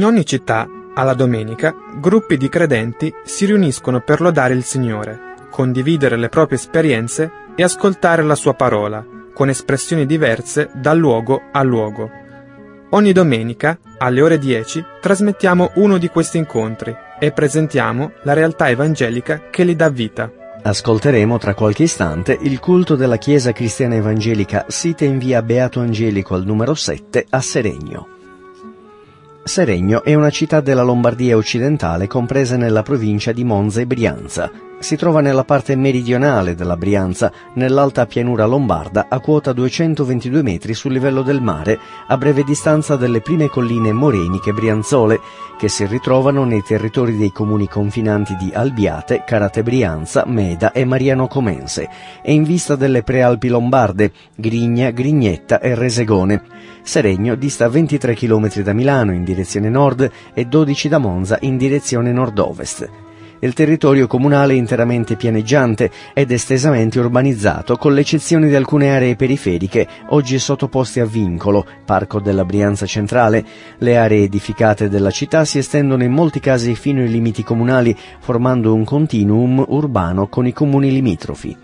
In ogni città, alla domenica, gruppi di credenti si riuniscono per lodare il Signore, condividere le proprie esperienze e ascoltare la sua parola, con espressioni diverse da luogo a luogo. Ogni domenica, alle ore 10, trasmettiamo uno di questi incontri e presentiamo la realtà evangelica che li dà vita. Ascolteremo tra qualche istante il culto della Chiesa Cristiana Evangelica sita in via Beato Angelico al numero 7 a Seregno. Seregno è una città della Lombardia occidentale compresa nella provincia di Monza e Brianza. Si trova nella parte meridionale della Brianza, nell'alta pianura lombarda, a quota 222 metri sul livello del mare, a breve distanza dalle prime colline moreniche brianzole, che si ritrovano nei territori dei comuni confinanti di Albiate, Carate Brianza, Meda e Mariano Comense, e in vista delle prealpi lombarde, Grigna, Grignetta e Resegone. Seregno dista 23 km da Milano in direzione nord e 12 da Monza in direzione nord-ovest. Il territorio comunale è interamente pianeggiante ed estesamente urbanizzato, con l'eccezione di alcune aree periferiche, oggi sottoposte a vincolo, Parco della Brianza Centrale. Le aree edificate della città si estendono in molti casi fino ai limiti comunali, formando un continuum urbano con i comuni limitrofi.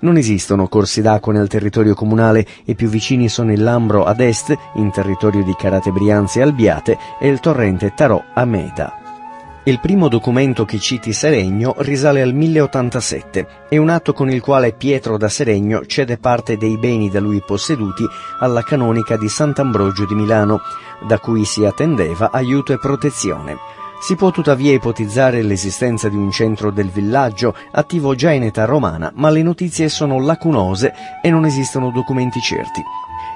Non esistono corsi d'acqua nel territorio comunale, i più vicini sono il Lambro ad est, in territorio di Carate Brianza e Albiate, e il torrente Tarò a Meta. Il primo documento che citi Seregno risale al 1087. È un atto con il quale Pietro da Seregno cede parte dei beni da lui posseduti alla canonica di Sant'Ambrogio di Milano, da cui si attendeva aiuto e protezione. Si può tuttavia ipotizzare l'esistenza di un centro del villaggio attivo già in età romana, ma le notizie sono lacunose e non esistono documenti certi.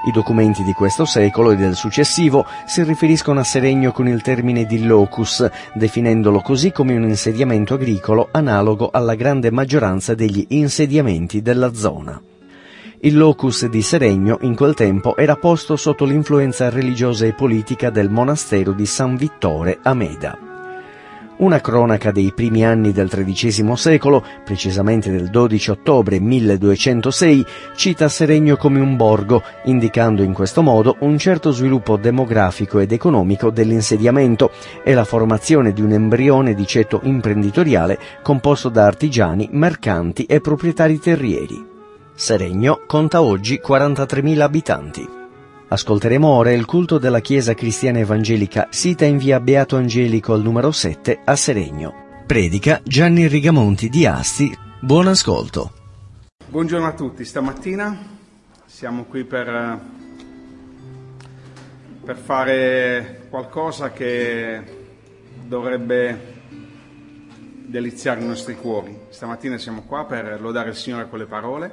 I documenti di questo secolo e del successivo si riferiscono a Seregno con il termine di locus, definendolo così come un insediamento agricolo analogo alla grande maggioranza degli insediamenti della zona. Il locus di Seregno in quel tempo era posto sotto l'influenza religiosa e politica del monastero di San Vittore a Meda. Una cronaca dei primi anni del XIII secolo, precisamente del 12 ottobre 1206, cita Seregno come un borgo, indicando in questo modo un certo sviluppo demografico ed economico dell'insediamento e la formazione di un embrione di ceto imprenditoriale composto da artigiani, mercanti e proprietari terrieri. Seregno conta oggi 43.000 abitanti. Ascolteremo ora il culto della Chiesa Cristiana Evangelica sita in via Beato Angelico al numero 7 a Seregno. Predica Gianni Rigamonti di Asti. Buon ascolto. Buongiorno a tutti, stamattina siamo qui per, per fare qualcosa che dovrebbe deliziare i nostri cuori. Stamattina siamo qua per lodare il Signore con le parole,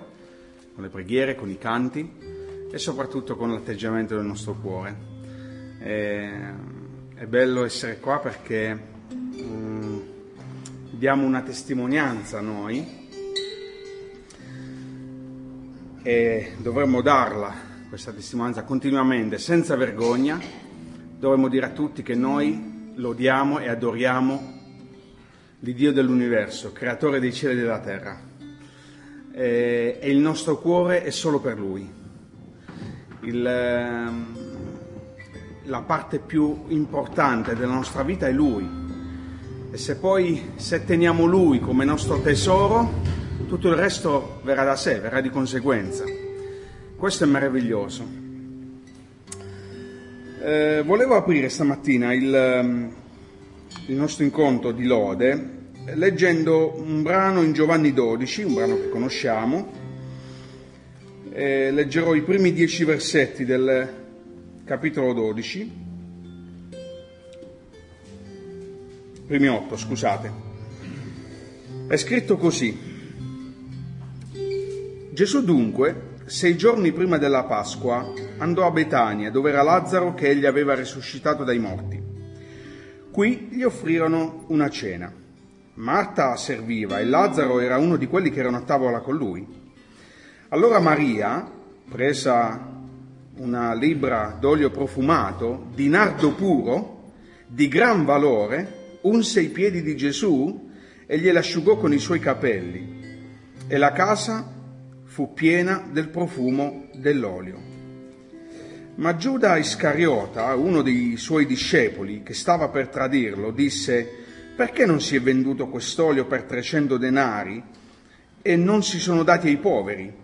con le preghiere, con i canti e soprattutto con l'atteggiamento del nostro cuore. E, è bello essere qua perché um, diamo una testimonianza noi e dovremmo darla, questa testimonianza, continuamente, senza vergogna. Dovremmo dire a tutti che noi lodiamo e adoriamo l'Iddio dell'universo, creatore dei cieli e della terra. E, e il nostro cuore è solo per Lui il, ehm, la parte più importante della nostra vita è Lui. E se poi se teniamo Lui come nostro tesoro, tutto il resto verrà da sé, verrà di conseguenza. Questo è meraviglioso. Eh, volevo aprire stamattina il, ehm, il nostro incontro di lode leggendo un brano in Giovanni 12, un brano che conosciamo, eh, leggerò i primi dieci versetti del capitolo 12, primi otto, scusate. È scritto così. Gesù dunque, sei giorni prima della Pasqua, andò a Betania, dove era Lazzaro che egli aveva risuscitato dai morti. Qui gli offrirono una cena. Marta serviva e Lazzaro era uno di quelli che erano a tavola con lui. Allora Maria, presa una libra d'olio profumato, di nardo puro, di gran valore, unse i piedi di Gesù e gliel'asciugò con i suoi capelli. E la casa fu piena del profumo dell'olio. Ma Giuda Iscariota, uno dei suoi discepoli che stava per tradirlo, disse, perché non si è venduto quest'olio per 300 denari e non si sono dati ai poveri?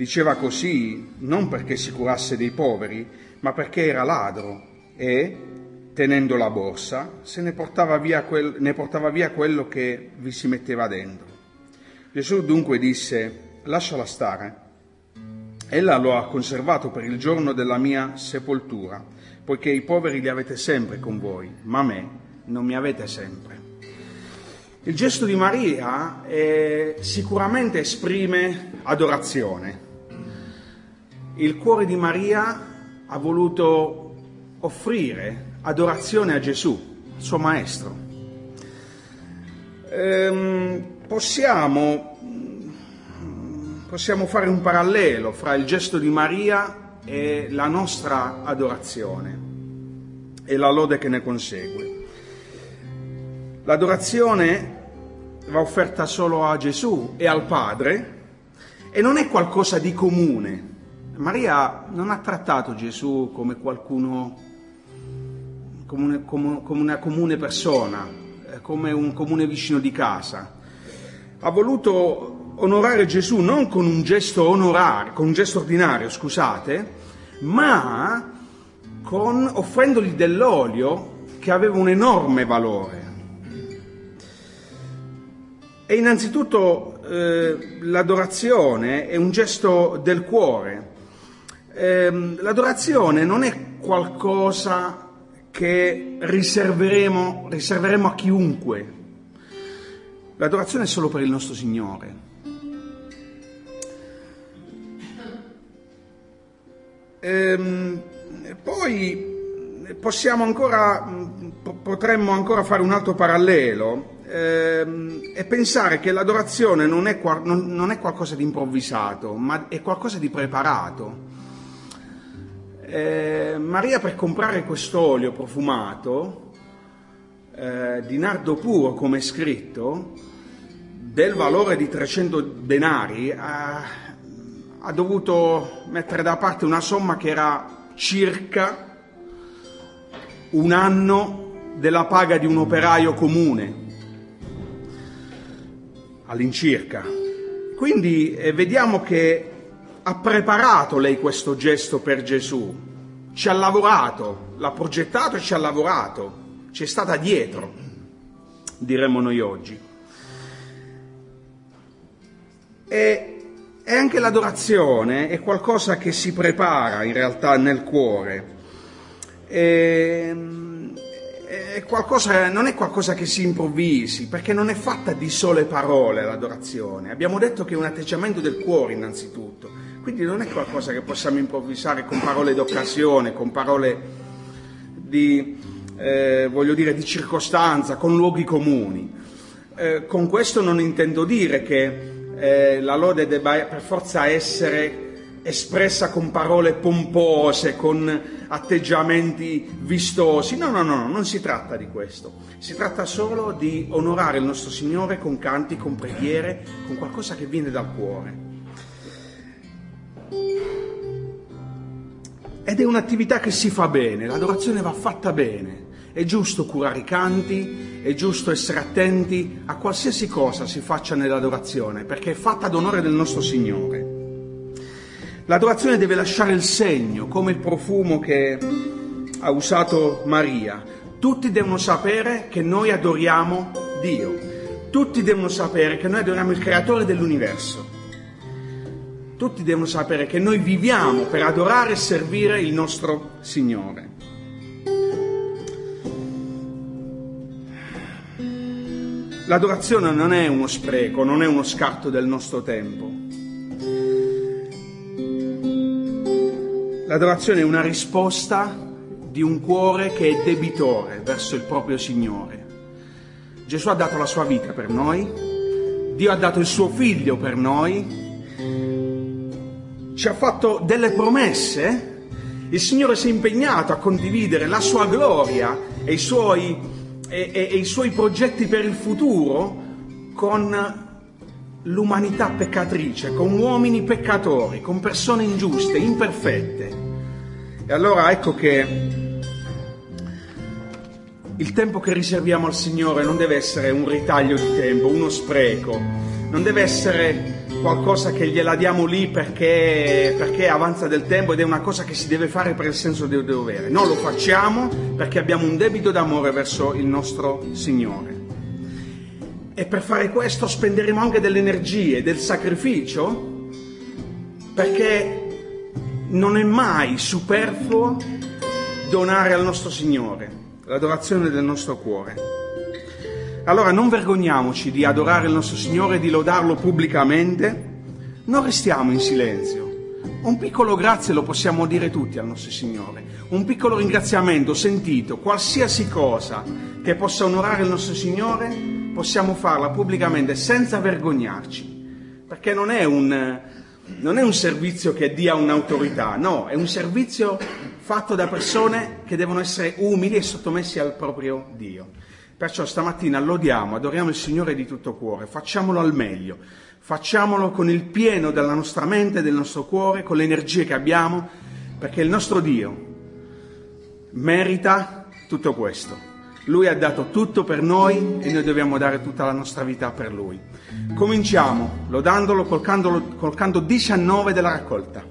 Diceva così non perché si curasse dei poveri, ma perché era ladro e, tenendo la borsa, se ne portava via, quel, ne portava via quello che vi si metteva dentro. Gesù dunque disse, lasciala stare Ella lo ha conservato per il giorno della mia sepoltura, poiché i poveri li avete sempre con voi, ma me non mi avete sempre. Il gesto di Maria eh, sicuramente esprime adorazione. Il cuore di Maria ha voluto offrire adorazione a Gesù, suo maestro. Ehm, possiamo possiamo fare un parallelo fra il gesto di Maria e la nostra adorazione e la lode che ne consegue. L'adorazione va offerta solo a Gesù e al Padre e non è qualcosa di comune. Maria non ha trattato Gesù come qualcuno, come una, come una comune persona, eh, come un comune vicino di casa. Ha voluto onorare Gesù non con un gesto onorario, con un gesto ordinario, scusate, ma con, offrendogli dell'olio che aveva un enorme valore. E innanzitutto eh, l'adorazione è un gesto del cuore. Eh, l'adorazione non è qualcosa che riserveremo, riserveremo a chiunque. L'adorazione è solo per il nostro Signore. Ehm, poi possiamo ancora, potremmo ancora fare un altro parallelo ehm, e pensare che l'adorazione non è, non è, qualcosa di improvvisato, ma è qualcosa di preparato. Eh, Maria per comprare quest'olio profumato eh, di nardo puro, come è scritto, del valore di 300 denari, eh, ha dovuto mettere da parte una somma che era circa un anno della paga di un operaio comune, all'incirca. Quindi eh, vediamo che ha preparato lei questo gesto per Gesù, ci ha lavorato, l'ha progettato e ci ha lavorato, ci è stata dietro, diremmo noi oggi. E e anche l'adorazione è qualcosa che si prepara in realtà nel cuore. E, è qualcosa, non è qualcosa che si improvvisi, perché non è fatta di sole parole l'adorazione. Abbiamo detto che è un atteggiamento del cuore innanzitutto, quindi non è qualcosa che possiamo improvvisare con parole d'occasione, con parole di, eh, voglio dire, di circostanza, con luoghi comuni. Eh, con questo non intendo dire che eh, la lode debba per forza essere espressa con parole pompose, con atteggiamenti vistosi. No, no, no, non si tratta di questo. Si tratta solo di onorare il nostro Signore con canti, con preghiere, con qualcosa che viene dal cuore. Ed è un'attività che si fa bene, l'adorazione va fatta bene. È giusto curare i canti, è giusto essere attenti a qualsiasi cosa si faccia nell'adorazione, perché è fatta ad onore del nostro Signore. L'adorazione deve lasciare il segno, come il profumo che ha usato Maria. Tutti devono sapere che noi adoriamo Dio. Tutti devono sapere che noi adoriamo il creatore dell'universo. Tutti devono sapere che noi viviamo per adorare e servire il nostro Signore. L'adorazione non è uno spreco, non è uno scarto del nostro tempo. L'adorazione è una risposta di un cuore che è debitore verso il proprio Signore. Gesù ha dato la sua vita per noi, Dio ha dato il suo figlio per noi, ci ha fatto delle promesse, il Signore si è impegnato a condividere la sua gloria e i suoi, e, e, e i suoi progetti per il futuro con l'umanità peccatrice, con uomini peccatori, con persone ingiuste, imperfette. E allora ecco che il tempo che riserviamo al Signore non deve essere un ritaglio di tempo, uno spreco, non deve essere qualcosa che gliela diamo lì perché, perché, avanza del tempo ed è una cosa che si deve fare per il senso di dovere. No, lo facciamo perché abbiamo un debito d'amore verso il nostro Signore. E per fare questo spenderemo anche delle energie, del sacrificio, perché non è mai superfluo donare al nostro Signore l'adorazione del nostro cuore. Allora non vergogniamoci di adorare il nostro Signore e di lodarlo pubblicamente, non restiamo in silenzio. Un piccolo grazie lo possiamo dire tutti al nostro Signore, un piccolo ringraziamento sentito, qualsiasi cosa che possa onorare il nostro Signore, possiamo farla pubblicamente senza vergognarci, perché non è un, non è un servizio che dia un'autorità, no, è un servizio fatto da persone che devono essere umili e sottomessi al proprio Dio. Perciò stamattina lodiamo, adoriamo il Signore di tutto cuore, facciamolo al meglio, facciamolo con il pieno della nostra mente, del nostro cuore, con le energie che abbiamo, perché il nostro Dio merita tutto questo. Lui ha dato tutto per noi e noi dobbiamo dare tutta la nostra vita per Lui. Cominciamo lodandolo col canto 19 della raccolta.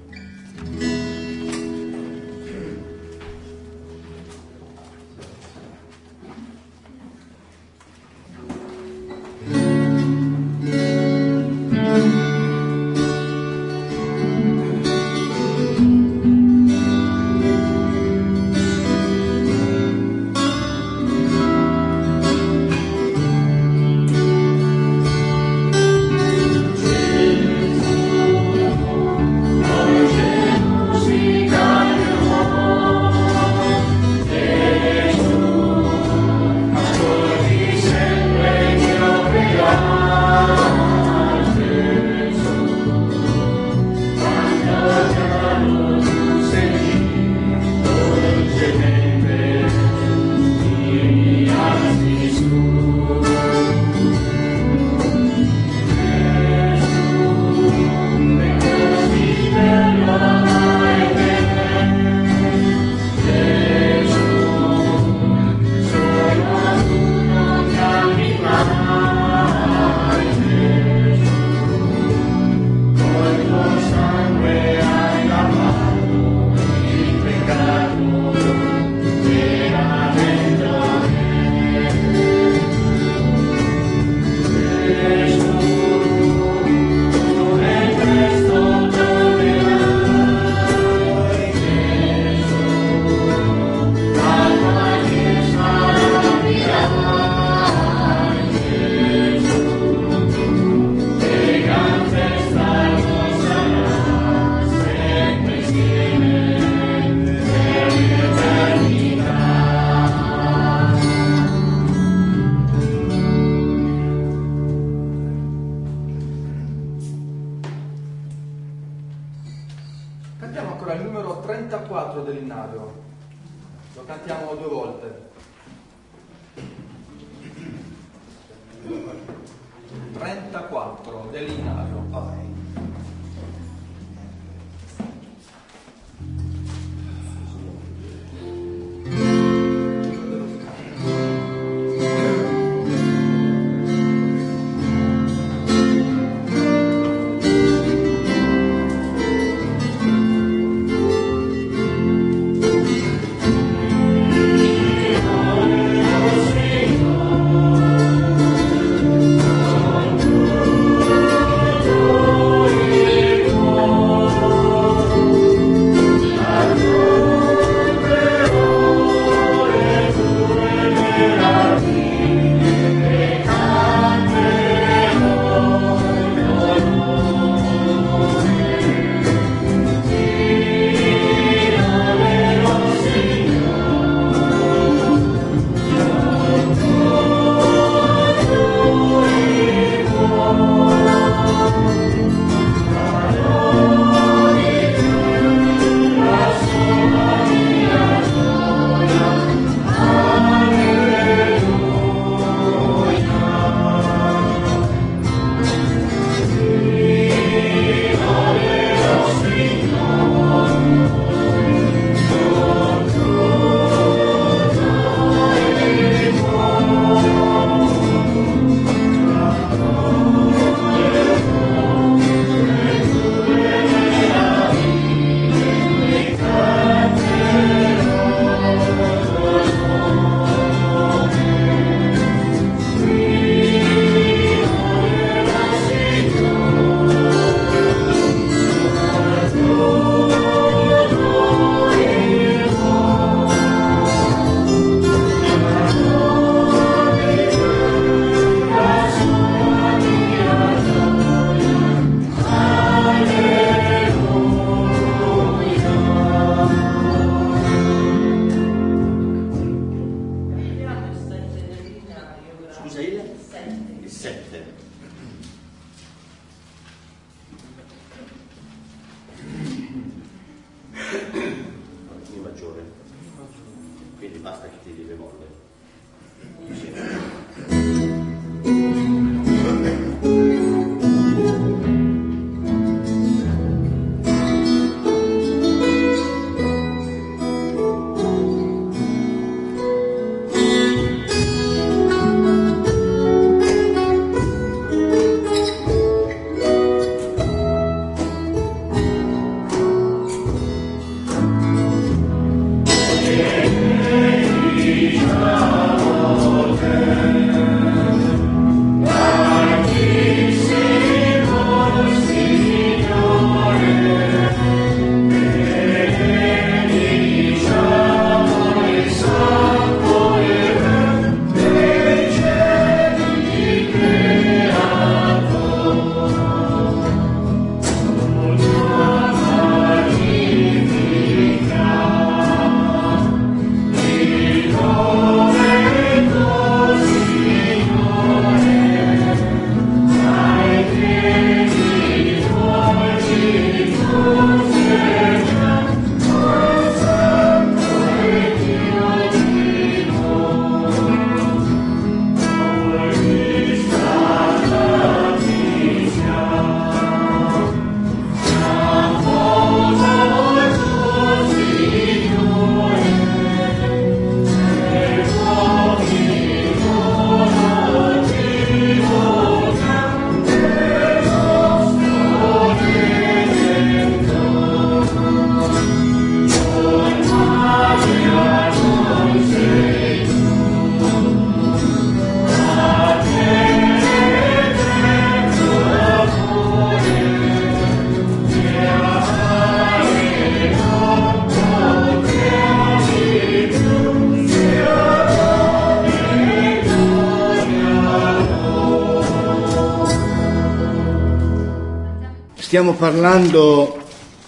Stiamo parlando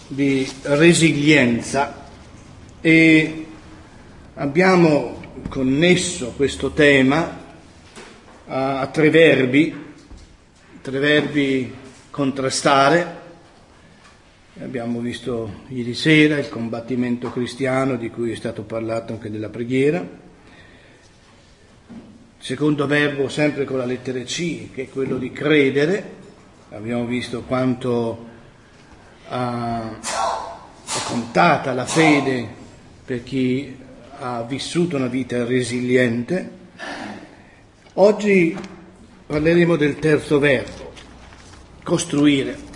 di resilienza e abbiamo connesso questo tema a tre verbi, tre verbi contrastare. Abbiamo visto ieri sera il combattimento cristiano di cui è stato parlato anche nella preghiera. Secondo verbo sempre con la lettera C, che è quello di credere, abbiamo visto quanto ha, è contata la fede per chi ha vissuto una vita resiliente. Oggi parleremo del terzo verbo, costruire.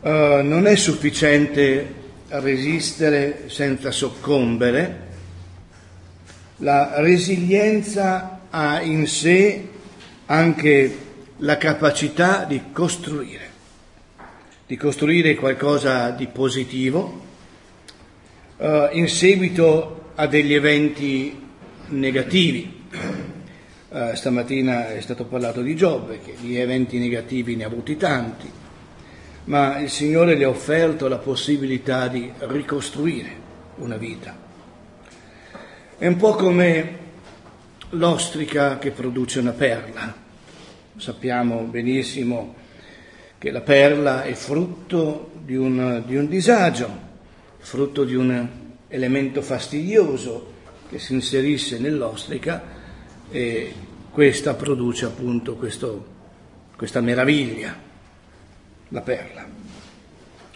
Uh, non è sufficiente resistere senza soccombere, la resilienza ha in sé anche la capacità di costruire, di costruire qualcosa di positivo uh, in seguito a degli eventi negativi. Uh, stamattina è stato parlato di Giobbe, che di eventi negativi ne ha avuti tanti, ma il Signore le ha offerto la possibilità di ricostruire una vita. È un po' come l'ostrica che produce una perla. Sappiamo benissimo che la perla è frutto di un, di un disagio, frutto di un elemento fastidioso che si inserisce nell'ostrica e questa produce appunto questo, questa meraviglia, la perla.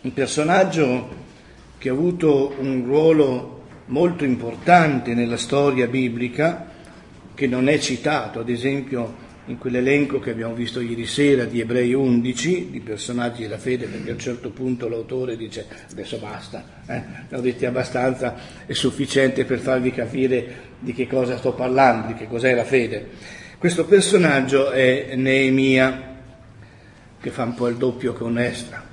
Un personaggio che ha avuto un ruolo molto importante nella storia biblica, che non è citato, ad esempio in quell'elenco che abbiamo visto ieri sera di Ebrei 11, di personaggi della fede, perché a un certo punto l'autore dice adesso basta, eh? ne ho detti abbastanza, è sufficiente per farvi capire di che cosa sto parlando, di che cos'è la fede. Questo personaggio è Neemia, che fa un po' il doppio con Estra.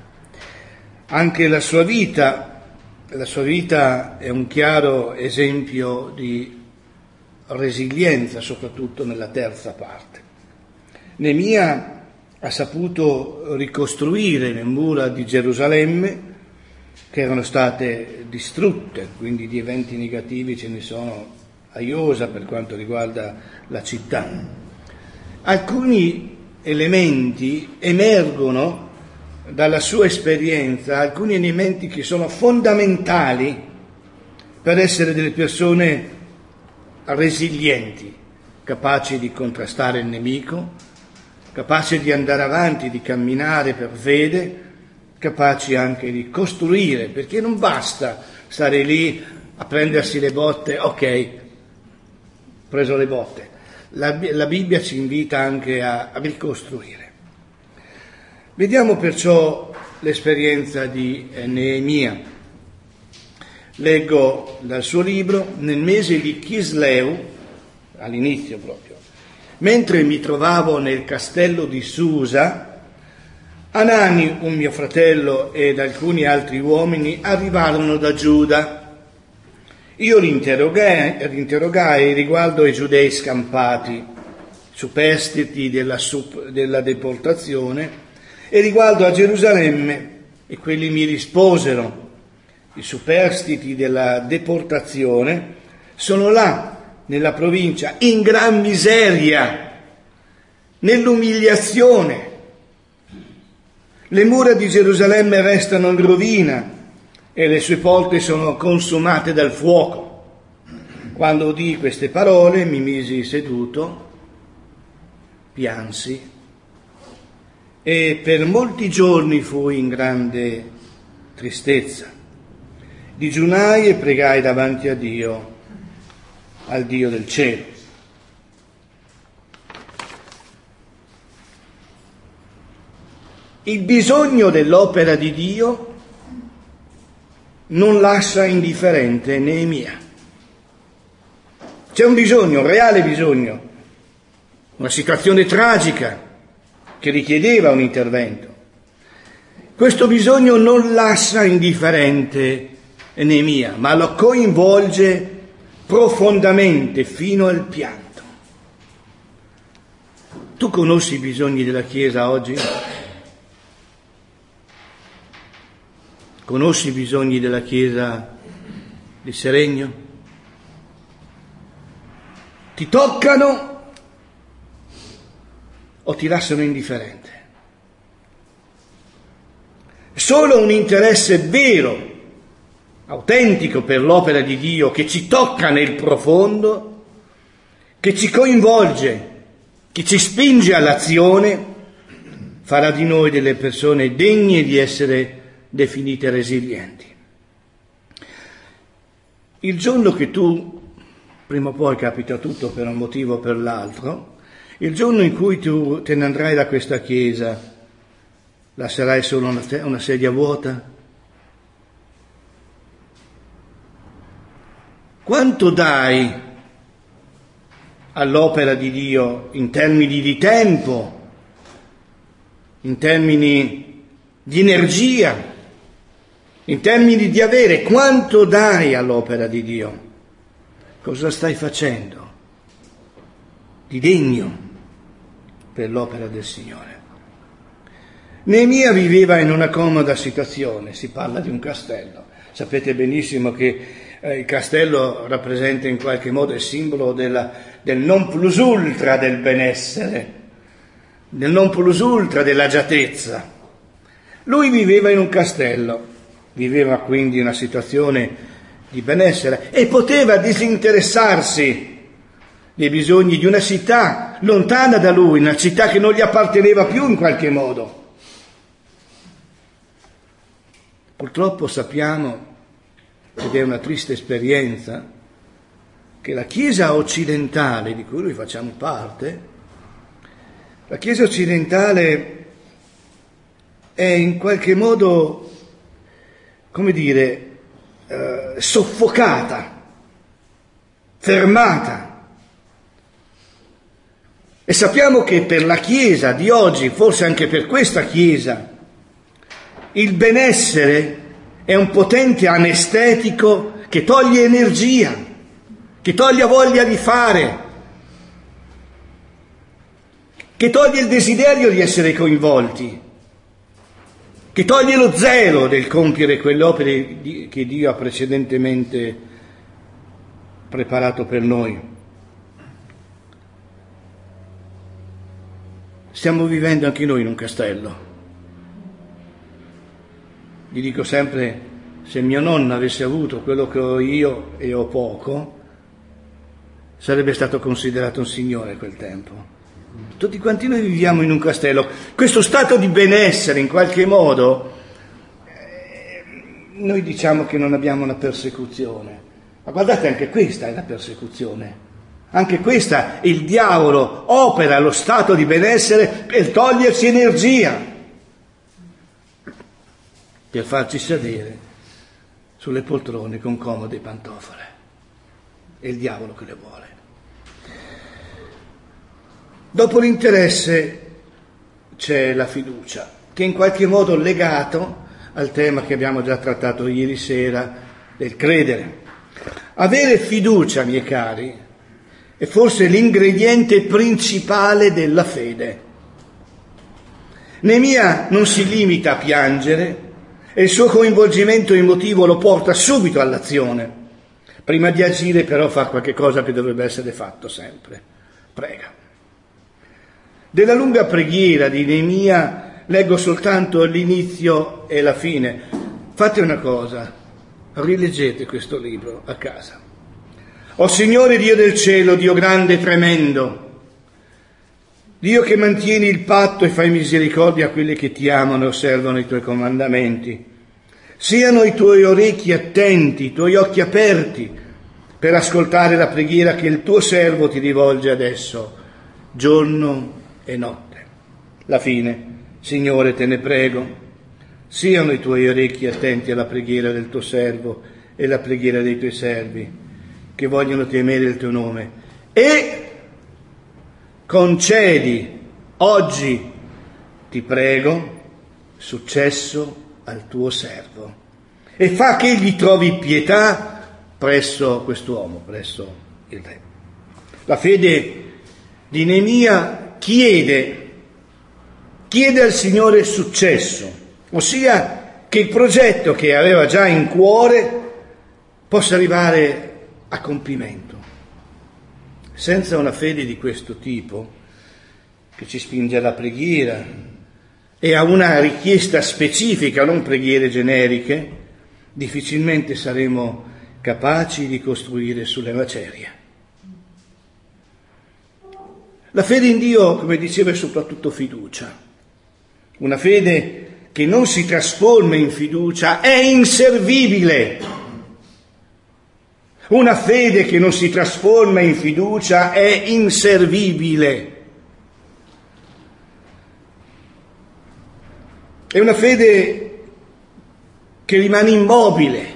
Anche la sua vita, la sua vita è un chiaro esempio di resilienza, soprattutto nella terza parte. Nemia ha saputo ricostruire le mura di Gerusalemme che erano state distrutte, quindi di eventi negativi ce ne sono Aiosa per quanto riguarda la città. Alcuni elementi emergono dalla sua esperienza, alcuni elementi che sono fondamentali per essere delle persone resilienti, capaci di contrastare il nemico, capaci di andare avanti, di camminare per fede, capaci anche di costruire, perché non basta stare lì a prendersi le botte, ok, preso le botte. La, la Bibbia ci invita anche a, a ricostruire. Vediamo perciò l'esperienza di eh, Neemia. Leggo dal suo libro, nel mese di Chisleu, all'inizio proprio, mentre mi trovavo nel castello di Susa, Anani, un mio fratello, ed alcuni altri uomini arrivarono da Giuda. Io li interrogai, riguardo ai giudei scampati, superstiti della, della deportazione, e riguardo a Gerusalemme, e quelli mi risposero, i superstiti della deportazione sono là, nella provincia, in gran miseria, nell'umiliazione. Le mura di Gerusalemme restano in rovina, e le sue porte sono consumate dal fuoco. Quando udì queste parole mi misi seduto, piansi e per molti giorni fui in grande tristezza. Digiunai e pregai davanti a Dio, al Dio del cielo. Il bisogno dell'opera di Dio non lascia indifferente Neemia. C'è un bisogno, un reale bisogno, una situazione tragica che richiedeva un intervento. Questo bisogno non lascia indifferente Neemia, ma lo coinvolge profondamente fino al pianto. Tu conosci i bisogni della Chiesa oggi? Conosci i bisogni della Chiesa di Seregno? Ti toccano o ti lasciano indifferente? Solo un interesse vero, autentico per l'opera di Dio che ci tocca nel profondo, che ci coinvolge, che ci spinge all'azione, farà di noi delle persone degne di essere definite resilienti. Il giorno che tu, prima o poi capita tutto per un motivo o per l'altro, il giorno in cui tu te ne andrai da questa chiesa, lascerai solo una, una sedia vuota? Quanto dai all'opera di Dio in termini di tempo, in termini di energia, in termini di avere, quanto dai all'opera di Dio? Cosa stai facendo di degno per l'opera del Signore? Neemia viveva in una comoda situazione, si parla di un castello. Sapete benissimo che eh, il castello rappresenta in qualche modo il simbolo della, del non plus ultra del benessere, del non plus ultra dell'agiatezza. Lui viveva in un castello viveva quindi una situazione di benessere e poteva disinteressarsi dei bisogni di una città lontana da lui, una città che non gli apparteneva più in qualche modo. Purtroppo sappiamo, ed è una triste esperienza, che la Chiesa occidentale, di cui noi facciamo parte, la Chiesa occidentale è in qualche modo come dire, eh, soffocata, fermata. E sappiamo che per la Chiesa di oggi, forse anche per questa Chiesa, il benessere è un potente anestetico che toglie energia, che toglie voglia di fare, che toglie il desiderio di essere coinvolti che toglie lo zelo del compiere quelle opere che Dio ha precedentemente preparato per noi. Stiamo vivendo anche noi in un castello. Gli dico sempre, se mio nonno avesse avuto quello che ho io e ho poco, sarebbe stato considerato un signore quel tempo. Tutti quanti noi viviamo in un castello. Questo stato di benessere, in qualche modo, eh, noi diciamo che non abbiamo una persecuzione, ma guardate anche questa è la persecuzione. Anche questa il diavolo opera lo stato di benessere per toglierci energia, per farci sedere sulle poltrone con comode pantofole. È il diavolo che le vuole. Dopo l'interesse c'è la fiducia, che è in qualche modo legato al tema che abbiamo già trattato ieri sera del credere. Avere fiducia, miei cari, è forse l'ingrediente principale della fede. Nemia non si limita a piangere e il suo coinvolgimento emotivo lo porta subito all'azione. Prima di agire però fa qualche cosa che dovrebbe essere fatto sempre. Prega. Della lunga preghiera di Neemia leggo soltanto l'inizio e la fine. Fate una cosa, rileggete questo libro a casa. O Signore Dio del cielo, Dio grande e tremendo, Dio che mantieni il patto e fai misericordia a quelli che ti amano e osservano i tuoi comandamenti. Siano i tuoi orecchi attenti, i tuoi occhi aperti per ascoltare la preghiera che il tuo servo ti rivolge adesso, giorno e notte. La fine, Signore, te ne prego, siano i tuoi orecchi attenti alla preghiera del tuo servo e alla preghiera dei tuoi servi, che vogliono temere il tuo nome, e concedi oggi, ti prego, successo al tuo servo e fa che egli trovi pietà presso quest'uomo, presso il re. La fede di Nemia chiede, chiede al Signore successo, ossia che il progetto che aveva già in cuore possa arrivare a compimento. Senza una fede di questo tipo, che ci spinge alla preghiera e a una richiesta specifica, non preghiere generiche, difficilmente saremo capaci di costruire sulle macerie. La fede in Dio, come dicevo, è soprattutto fiducia. Una fede che non si trasforma in fiducia è inservibile. Una fede che non si trasforma in fiducia è inservibile. È una fede che rimane immobile,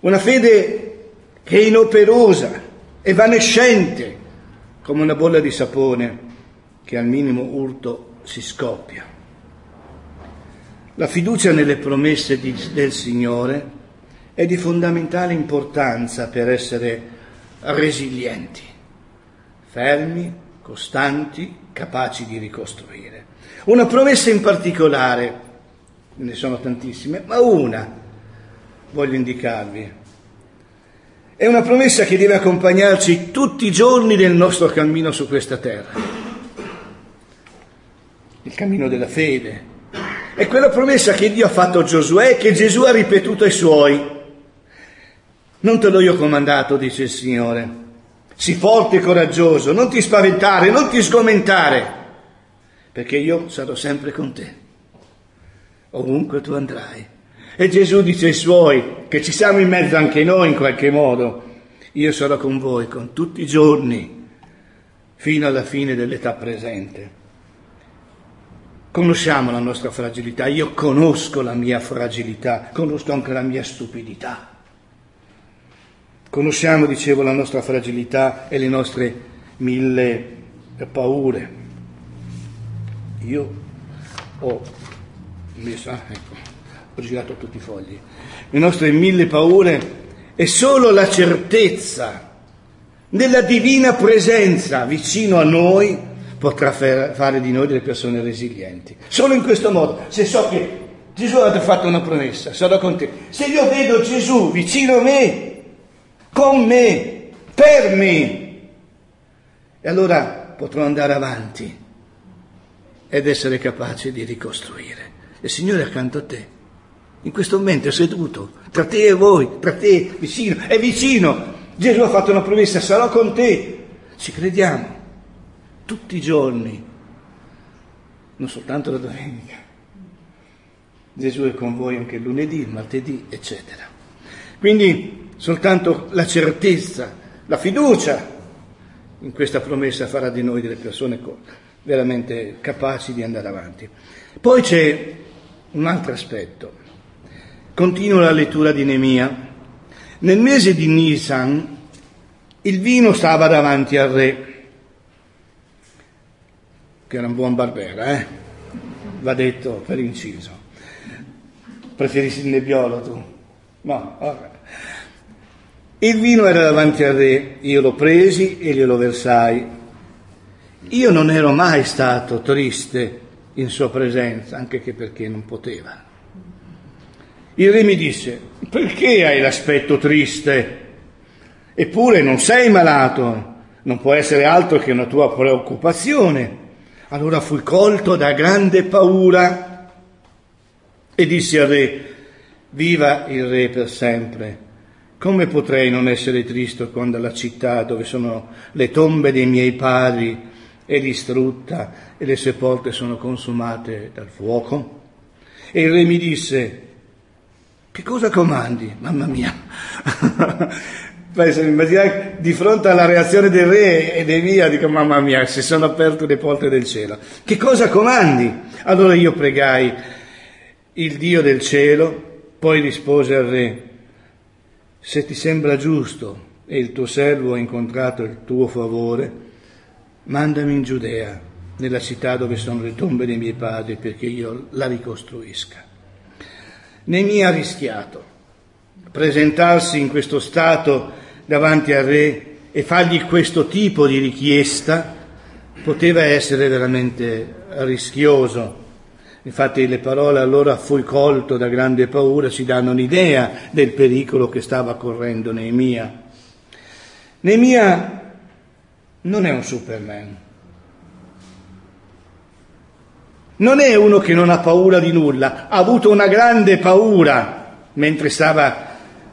una fede che è inoperosa, evanescente, come una bolla di sapone che al minimo urto si scoppia. La fiducia nelle promesse di, del Signore è di fondamentale importanza per essere resilienti, fermi, costanti, capaci di ricostruire. Una promessa in particolare, ne sono tantissime, ma una voglio indicarvi, è una promessa che deve accompagnarci tutti i giorni del nostro cammino su questa terra. Il cammino della fede. È quella promessa che Dio ha fatto a Giosuè e che Gesù ha ripetuto ai suoi. Non te l'ho io comandato, dice il Signore. Sii forte e coraggioso, non ti spaventare, non ti sgomentare, perché io sarò sempre con te, ovunque tu andrai. E Gesù dice ai suoi, che ci siamo in mezzo anche noi in qualche modo, io sarò con voi con tutti i giorni, fino alla fine dell'età presente. Conosciamo la nostra fragilità, io conosco la mia fragilità, conosco anche la mia stupidità. Conosciamo, dicevo, la nostra fragilità e le nostre mille paure. Io ho messo, ah, ecco, ho girato tutti i fogli, le nostre mille paure è solo la certezza della divina presenza vicino a noi potrà fare di noi delle persone resilienti. Solo in questo modo, se so che Gesù ha fatto una promessa, sarò con te. Se io vedo Gesù vicino a me, con me, per me. E allora potrò andare avanti ed essere capace di ricostruire. Il Signore è accanto a te. In questo momento è seduto, tra te e voi, tra te, vicino, è vicino. Gesù ha fatto una promessa, sarò con te. Ci crediamo, tutti i giorni, non soltanto la domenica. Gesù è con voi anche lunedì, martedì, eccetera. Quindi soltanto la certezza, la fiducia in questa promessa farà di noi delle persone veramente capaci di andare avanti. Poi c'è un altro aspetto. Continuo la lettura di Nemia. Nel mese di Nisan il vino stava davanti al re, che era un buon barbera, eh? va detto per inciso. Preferisci il nebbiolo tu? No, vabbè. Il vino era davanti al re, io l'ho presi e glielo versai. Io non ero mai stato triste in sua presenza, anche che perché non poteva. Il re mi disse, perché hai l'aspetto triste? Eppure non sei malato, non può essere altro che una tua preoccupazione. Allora fui colto da grande paura e dissi al re, viva il re per sempre. Come potrei non essere triste quando la città dove sono le tombe dei miei padri è distrutta e le sepolte sono consumate dal fuoco? E il re mi disse, che cosa comandi? Mamma mia! di fronte alla reazione del re e dei mia, dico mamma mia, si sono aperte le porte del cielo. Che cosa comandi? Allora io pregai il Dio del cielo, poi rispose al re, se ti sembra giusto e il tuo servo ha incontrato il tuo favore, mandami in Giudea, nella città dove sono le tombe dei miei padri, perché io la ricostruisca. Nemia ha rischiato presentarsi in questo stato davanti al re e fargli questo tipo di richiesta poteva essere veramente rischioso. Infatti le parole allora fui colto da grande paura ci danno un'idea del pericolo che stava correndo Neemia. Neemia non è un Superman. Non è uno che non ha paura di nulla, ha avuto una grande paura mentre stava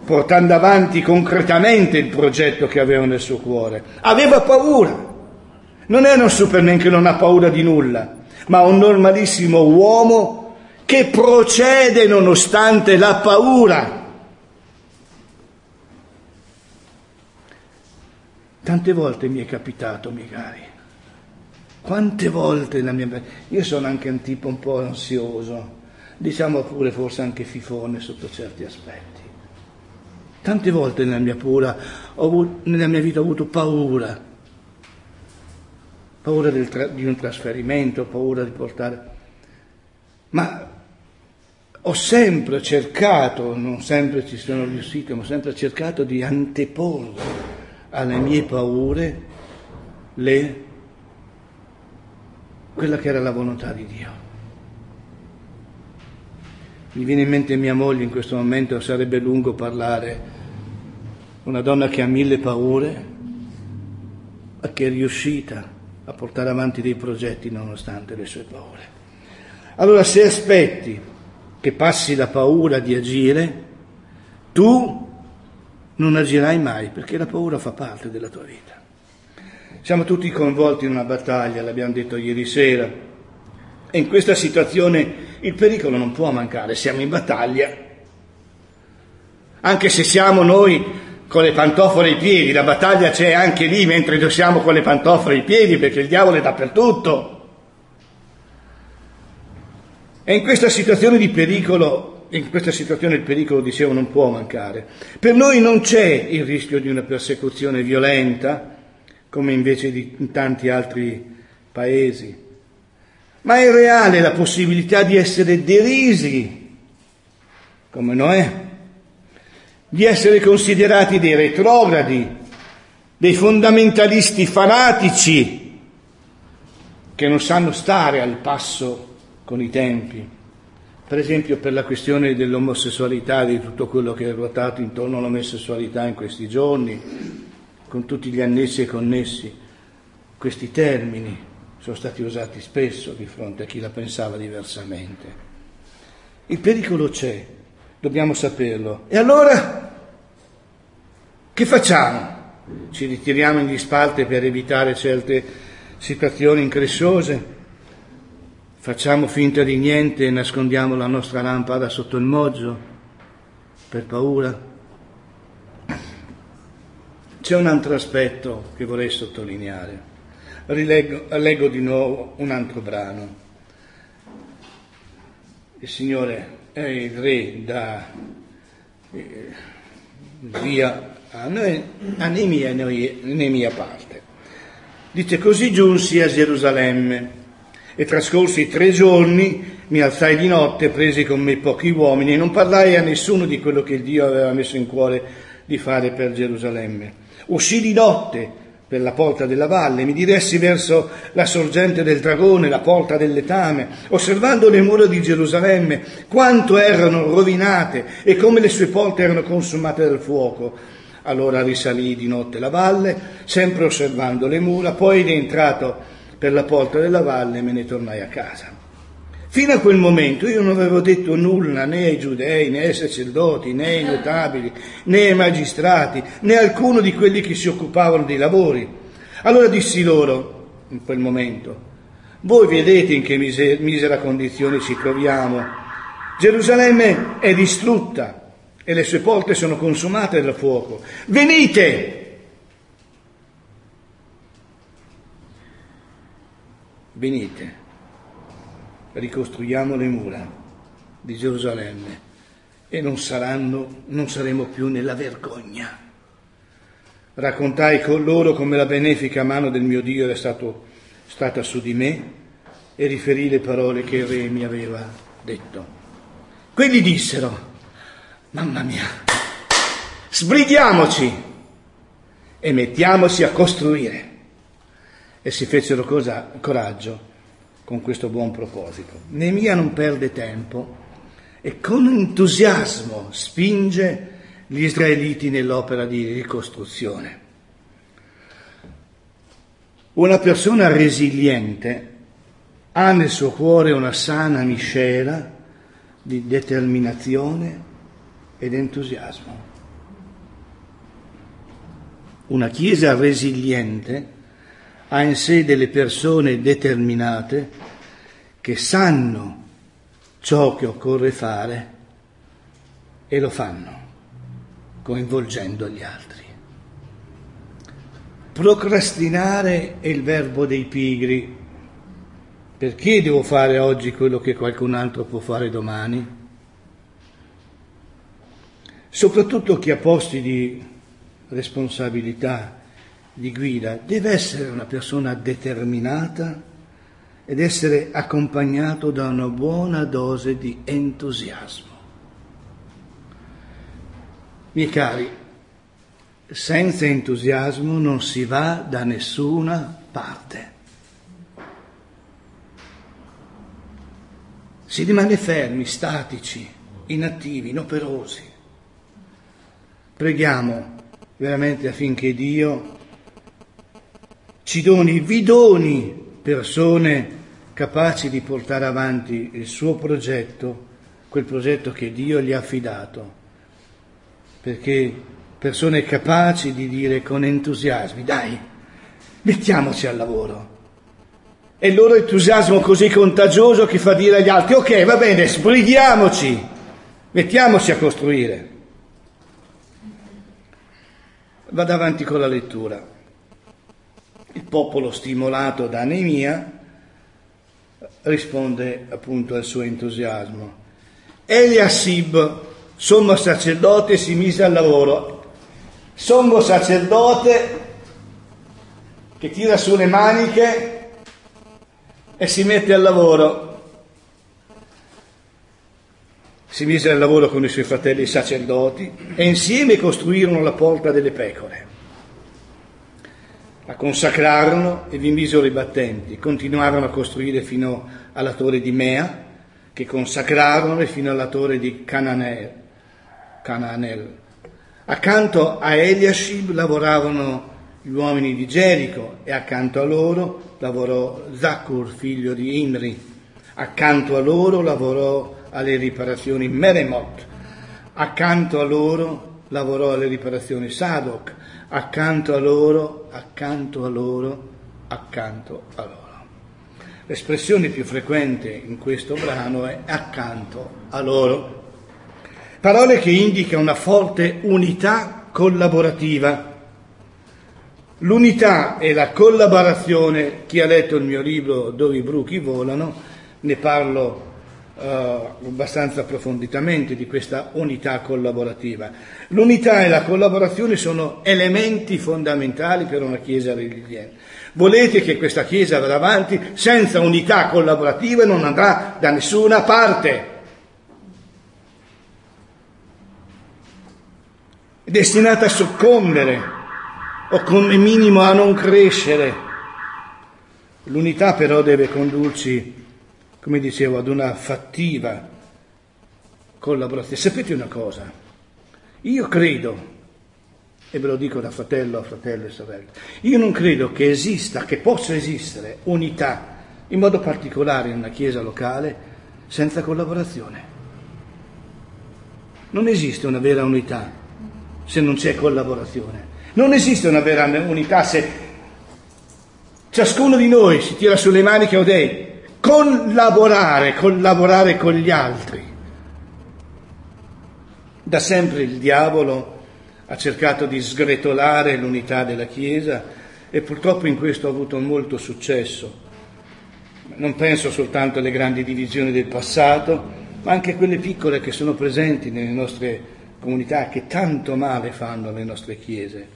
portando avanti concretamente il progetto che aveva nel suo cuore. Aveva paura. Non è un Superman che non ha paura di nulla, ma un normalissimo uomo che procede nonostante la paura. Tante volte mi è capitato, miei cari. Quante volte nella mia. Io sono anche un tipo un po' ansioso, diciamo pure forse anche fifone sotto certi aspetti. Tante volte nella mia, paura, avuto, nella mia vita ho avuto paura, paura tra, di un trasferimento, paura di portare... Ma ho sempre cercato, non sempre ci sono riuscito, ma ho sempre cercato di anteporre alle mie paure le, quella che era la volontà di Dio. Mi viene in mente mia moglie in questo momento, sarebbe lungo parlare, una donna che ha mille paure, ma che è riuscita a portare avanti dei progetti nonostante le sue paure. Allora se aspetti che passi la paura di agire, tu non agirai mai, perché la paura fa parte della tua vita. Siamo tutti coinvolti in una battaglia, l'abbiamo detto ieri sera, e in questa situazione il pericolo non può mancare, siamo in battaglia. Anche se siamo noi con le pantofole ai piedi, la battaglia c'è anche lì mentre siamo con le pantofole ai piedi perché il diavolo è dappertutto. E in questa situazione di pericolo, in questa situazione il pericolo, dicevo, non può mancare. Per noi non c'è il rischio di una persecuzione violenta, come invece di, in tanti altri paesi ma è reale la possibilità di essere derisi, come Noè, di essere considerati dei retrogradi, dei fondamentalisti fanatici che non sanno stare al passo con i tempi. per esempio per la questione dell'omosessualità, di tutto quello che è ruotato intorno all'omosessualità in questi giorni, con tutti gli annessi e connessi, questi termini sono stati usati spesso di fronte a chi la pensava diversamente. Il pericolo c'è, dobbiamo saperlo. E allora che facciamo? Ci ritiriamo in disparte per evitare certe situazioni incresciose? Facciamo finta di niente e nascondiamo la nostra lampada sotto il moggio per paura? C'è un altro aspetto che vorrei sottolineare. Rileggo, leggo di nuovo un altro brano. Il Signore è il Re da eh, via a, noi, a Nemia noi, parte. Dice così giunsi a Gerusalemme e trascorsi tre giorni mi alzai di notte, presi con me pochi uomini e non parlai a nessuno di quello che Dio aveva messo in cuore di fare per Gerusalemme. Uscì di notte per la porta della valle, mi diressi verso la sorgente del dragone, la porta del letame, osservando le mura di Gerusalemme, quanto erano rovinate e come le sue porte erano consumate dal fuoco. Allora risalì di notte la valle, sempre osservando le mura, poi rientrato per la porta della valle me ne tornai a casa. Fino a quel momento io non avevo detto nulla né ai giudei, né ai sacerdoti, né ai notabili, né ai magistrati, né a alcuno di quelli che si occupavano dei lavori. Allora dissi loro, in quel momento, voi vedete in che misera condizione ci troviamo. Gerusalemme è distrutta e le sue porte sono consumate dal fuoco. Venite! venite, ricostruiamo le mura di Gerusalemme e non, saranno, non saremo più nella vergogna. Raccontai con loro come la benefica mano del mio Dio era stato, stata su di me e riferì le parole che il re mi aveva detto. Quelli dissero, mamma mia, sbrighiamoci e mettiamoci a costruire e si fecero cosa, coraggio con questo buon proposito. Nemia non perde tempo e con entusiasmo spinge gli israeliti nell'opera di ricostruzione. Una persona resiliente ha nel suo cuore una sana miscela di determinazione ed entusiasmo. Una chiesa resiliente ha in sé delle persone determinate che sanno ciò che occorre fare e lo fanno, coinvolgendo gli altri. Procrastinare è il verbo dei pigri. Perché devo fare oggi quello che qualcun altro può fare domani? Soprattutto chi ha posti di responsabilità di guida deve essere una persona determinata ed essere accompagnato da una buona dose di entusiasmo. Miei cari, senza entusiasmo non si va da nessuna parte. Si rimane fermi, statici, inattivi, inoperosi. Preghiamo veramente affinché Dio ci doni, vi doni persone capaci di portare avanti il suo progetto, quel progetto che Dio gli ha affidato, perché persone capaci di dire con entusiasmo, dai, mettiamoci al lavoro. E il loro entusiasmo così contagioso che fa dire agli altri, ok, va bene, sbrighiamoci, mettiamoci a costruire. Vado avanti con la lettura. Il popolo stimolato da Nemia risponde appunto al suo entusiasmo. Eliasib, sommo sacerdote, si mise al lavoro. Sommo sacerdote che tira su le maniche e si mette al lavoro. Si mise al lavoro con i suoi fratelli sacerdoti e insieme costruirono la porta delle pecore la consacrarono e vi misero i battenti, continuarono a costruire fino alla torre di Mea, che consacrarono fino alla torre di Cananel. Cananel. Accanto a Eliashib lavoravano gli uomini di Gerico e accanto a loro lavorò Zacur, figlio di Imri. Accanto a loro lavorò alle riparazioni Meremot. Accanto a loro lavorò alle riparazioni Sadok. Accanto a loro, accanto a loro, accanto a loro. L'espressione più frequente in questo brano è accanto a loro. Parole che indicano una forte unità collaborativa. L'unità e la collaborazione, chi ha letto il mio libro Dove i bruchi volano, ne parlo uh, abbastanza approfonditamente di questa unità collaborativa. L'unità e la collaborazione sono elementi fondamentali per una Chiesa resiliente. Volete che questa Chiesa vada avanti senza unità collaborativa non andrà da nessuna parte. È destinata a soccombere o come minimo a non crescere. L'unità però deve condurci, come dicevo, ad una fattiva collaborazione. Sapete una cosa? Io credo e ve lo dico da fratello a fratello e sorella, io non credo che esista, che possa esistere unità, in modo particolare in una chiesa locale, senza collaborazione. Non esiste una vera unità se non c'è collaborazione. Non esiste una vera unità se ciascuno di noi si tira sulle maniche o dei collaborare, collaborare con gli altri. Da sempre il diavolo ha cercato di sgretolare l'unità della Chiesa e purtroppo in questo ha avuto molto successo. Non penso soltanto alle grandi divisioni del passato, ma anche quelle piccole che sono presenti nelle nostre comunità, che tanto male fanno alle nostre chiese.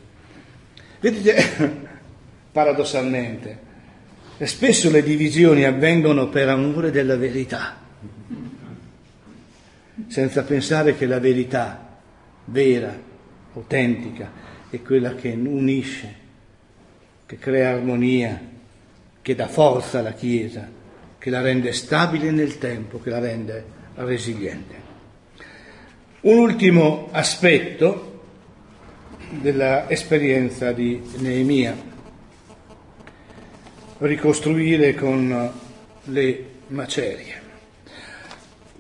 Vedete, paradossalmente, spesso le divisioni avvengono per amore della verità, senza pensare che la verità vera autentica, è quella che unisce, che crea armonia, che dà forza alla Chiesa, che la rende stabile nel tempo, che la rende resiliente. Un ultimo aspetto dell'esperienza di Neemia, ricostruire con le macerie.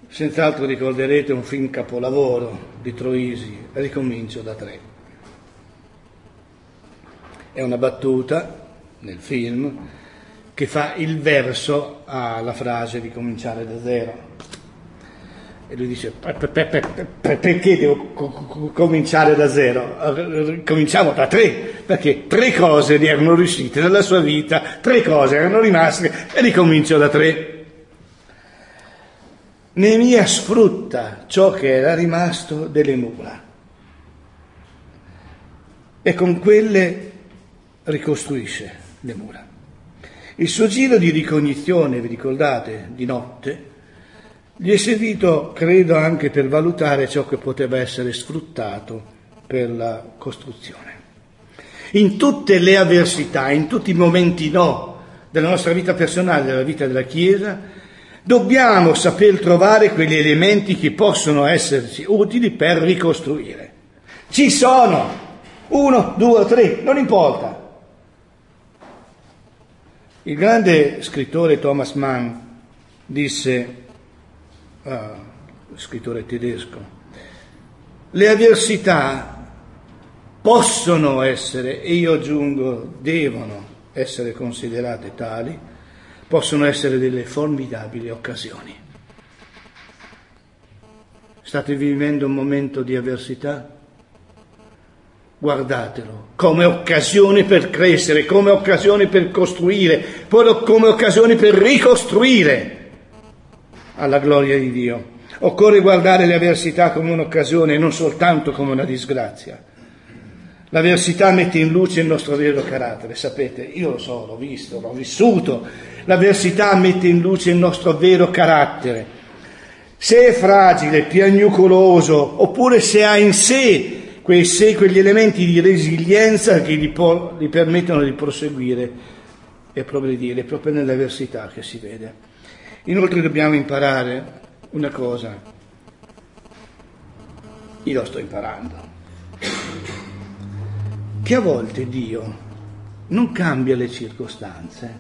Senz'altro ricorderete un film capolavoro di Troisi, Ricomincio da tre. È una battuta nel film che fa il verso alla frase ricominciare da zero. E lui dice, perché devo cominciare da zero? Cominciamo da tre, perché tre cose erano riuscite nella sua vita, tre cose erano rimaste e ricomincio da tre. Neemia sfrutta ciò che era rimasto delle mura e con quelle ricostruisce le mura. Il suo giro di ricognizione, vi ricordate, di notte, gli è servito, credo, anche per valutare ciò che poteva essere sfruttato per la costruzione. In tutte le avversità, in tutti i momenti no della nostra vita personale, della vita della Chiesa, Dobbiamo saper trovare quegli elementi che possono esserci utili per ricostruire. Ci sono, uno, due, tre, non importa. Il grande scrittore Thomas Mann disse, uh, scrittore tedesco, le avversità possono essere, e io aggiungo devono essere considerate tali, possono essere delle formidabili occasioni. State vivendo un momento di avversità? Guardatelo come occasione per crescere, come occasione per costruire, come occasione per ricostruire alla gloria di Dio. Occorre guardare le avversità come un'occasione e non soltanto come una disgrazia. L'avversità mette in luce il nostro vero carattere, sapete, io lo so, l'ho visto, l'ho vissuto, l'avversità mette in luce il nostro vero carattere. Se è fragile, piagnucoloso, oppure se ha in sé quei sé, quegli elementi di resilienza che gli, po- gli permettono di proseguire e progredire, proprio nell'avversità che si vede. Inoltre dobbiamo imparare una cosa, io lo sto imparando, che a volte Dio non cambia le circostanze.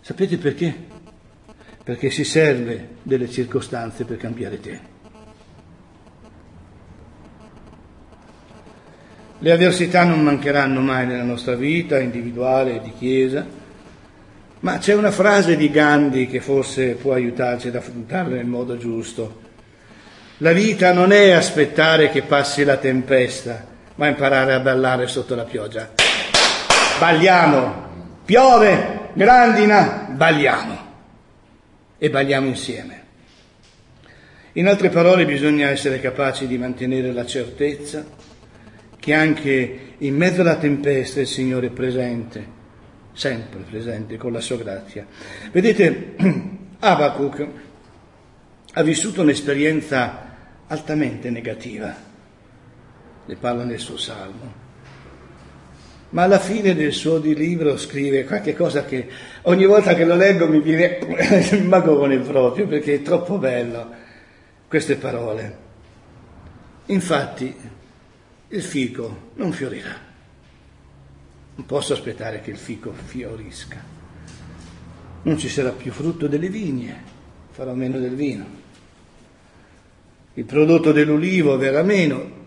Sapete perché? Perché si serve delle circostanze per cambiare te. Le avversità non mancheranno mai nella nostra vita individuale e di chiesa, ma c'è una frase di Gandhi che forse può aiutarci ad affrontarla nel modo giusto. La vita non è aspettare che passi la tempesta, ma imparare a ballare sotto la pioggia. Balliamo, piove, grandina, balliamo e balliamo insieme. In altre parole bisogna essere capaci di mantenere la certezza che anche in mezzo alla tempesta il Signore è presente, sempre presente con la sua grazia. Vedete, Abacuc ha vissuto un'esperienza altamente negativa, ne parla nel suo salmo ma alla fine del suo libro scrive qualche cosa che ogni volta che lo leggo mi viene il magone proprio perché è troppo bello queste parole. Infatti il fico non fiorirà. Non posso aspettare che il fico fiorisca. Non ci sarà più frutto delle vigne, farò meno del vino. Il prodotto dell'ulivo verrà meno.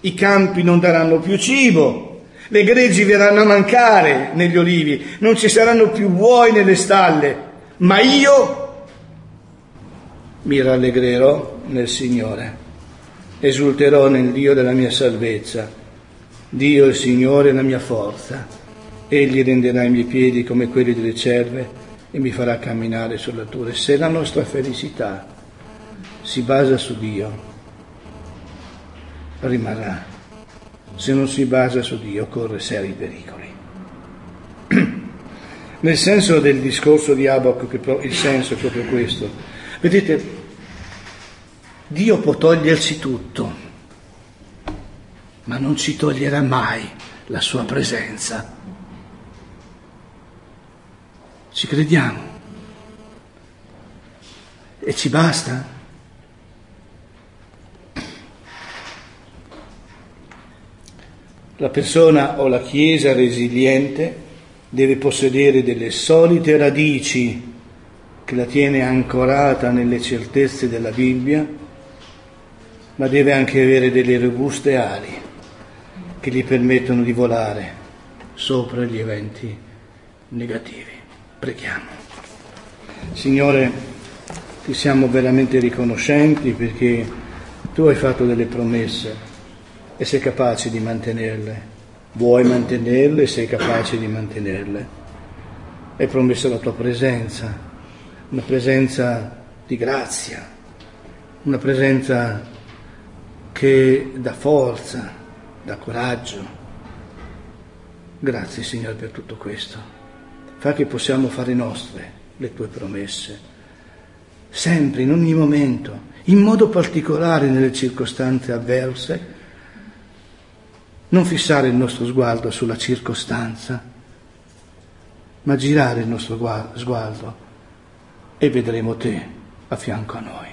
I campi non daranno più cibo, le greggi verranno a mancare negli olivi, non ci saranno più buoi nelle stalle, ma io mi rallegrerò nel Signore, esulterò nel Dio della mia salvezza. Dio il Signore è la mia forza, Egli renderà i miei piedi come quelli delle cerve e mi farà camminare sull'alture. Se la nostra felicità si basa su Dio, rimarrà se non si basa su Dio, corre seri pericoli. Nel senso del discorso di Abacuc, il senso è proprio questo. Vedete, Dio può toglierci tutto, ma non ci toglierà mai la sua presenza. Ci crediamo? E ci basta? La persona o la Chiesa resiliente deve possedere delle solite radici che la tiene ancorata nelle certezze della Bibbia, ma deve anche avere delle robuste ali che gli permettono di volare sopra gli eventi negativi. Preghiamo. Signore, ti siamo veramente riconoscenti perché tu hai fatto delle promesse e sei capace di mantenerle. Vuoi mantenerle e sei capace di mantenerle. Hai promesso la tua presenza, una presenza di grazia, una presenza che dà forza, dà coraggio. Grazie Signore per tutto questo. Fa che possiamo fare nostre le tue promesse, sempre, in ogni momento, in modo particolare nelle circostanze avverse non fissare il nostro sguardo sulla circostanza, ma girare il nostro sguardo e vedremo te a fianco a noi.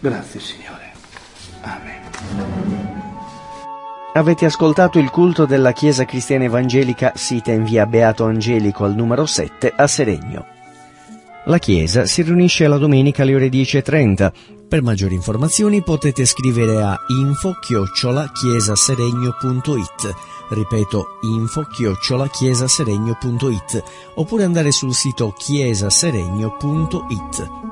Grazie Signore. Amen. Avete ascoltato il culto della Chiesa Cristiana Evangelica sita in via Beato Angelico al numero 7 a Seregno. La Chiesa si riunisce la domenica alle ore 10.30 per maggiori informazioni potete scrivere a info-chiesaseregno.it ripeto info-chiesaseregno.it oppure andare sul sito chiesaseregno.it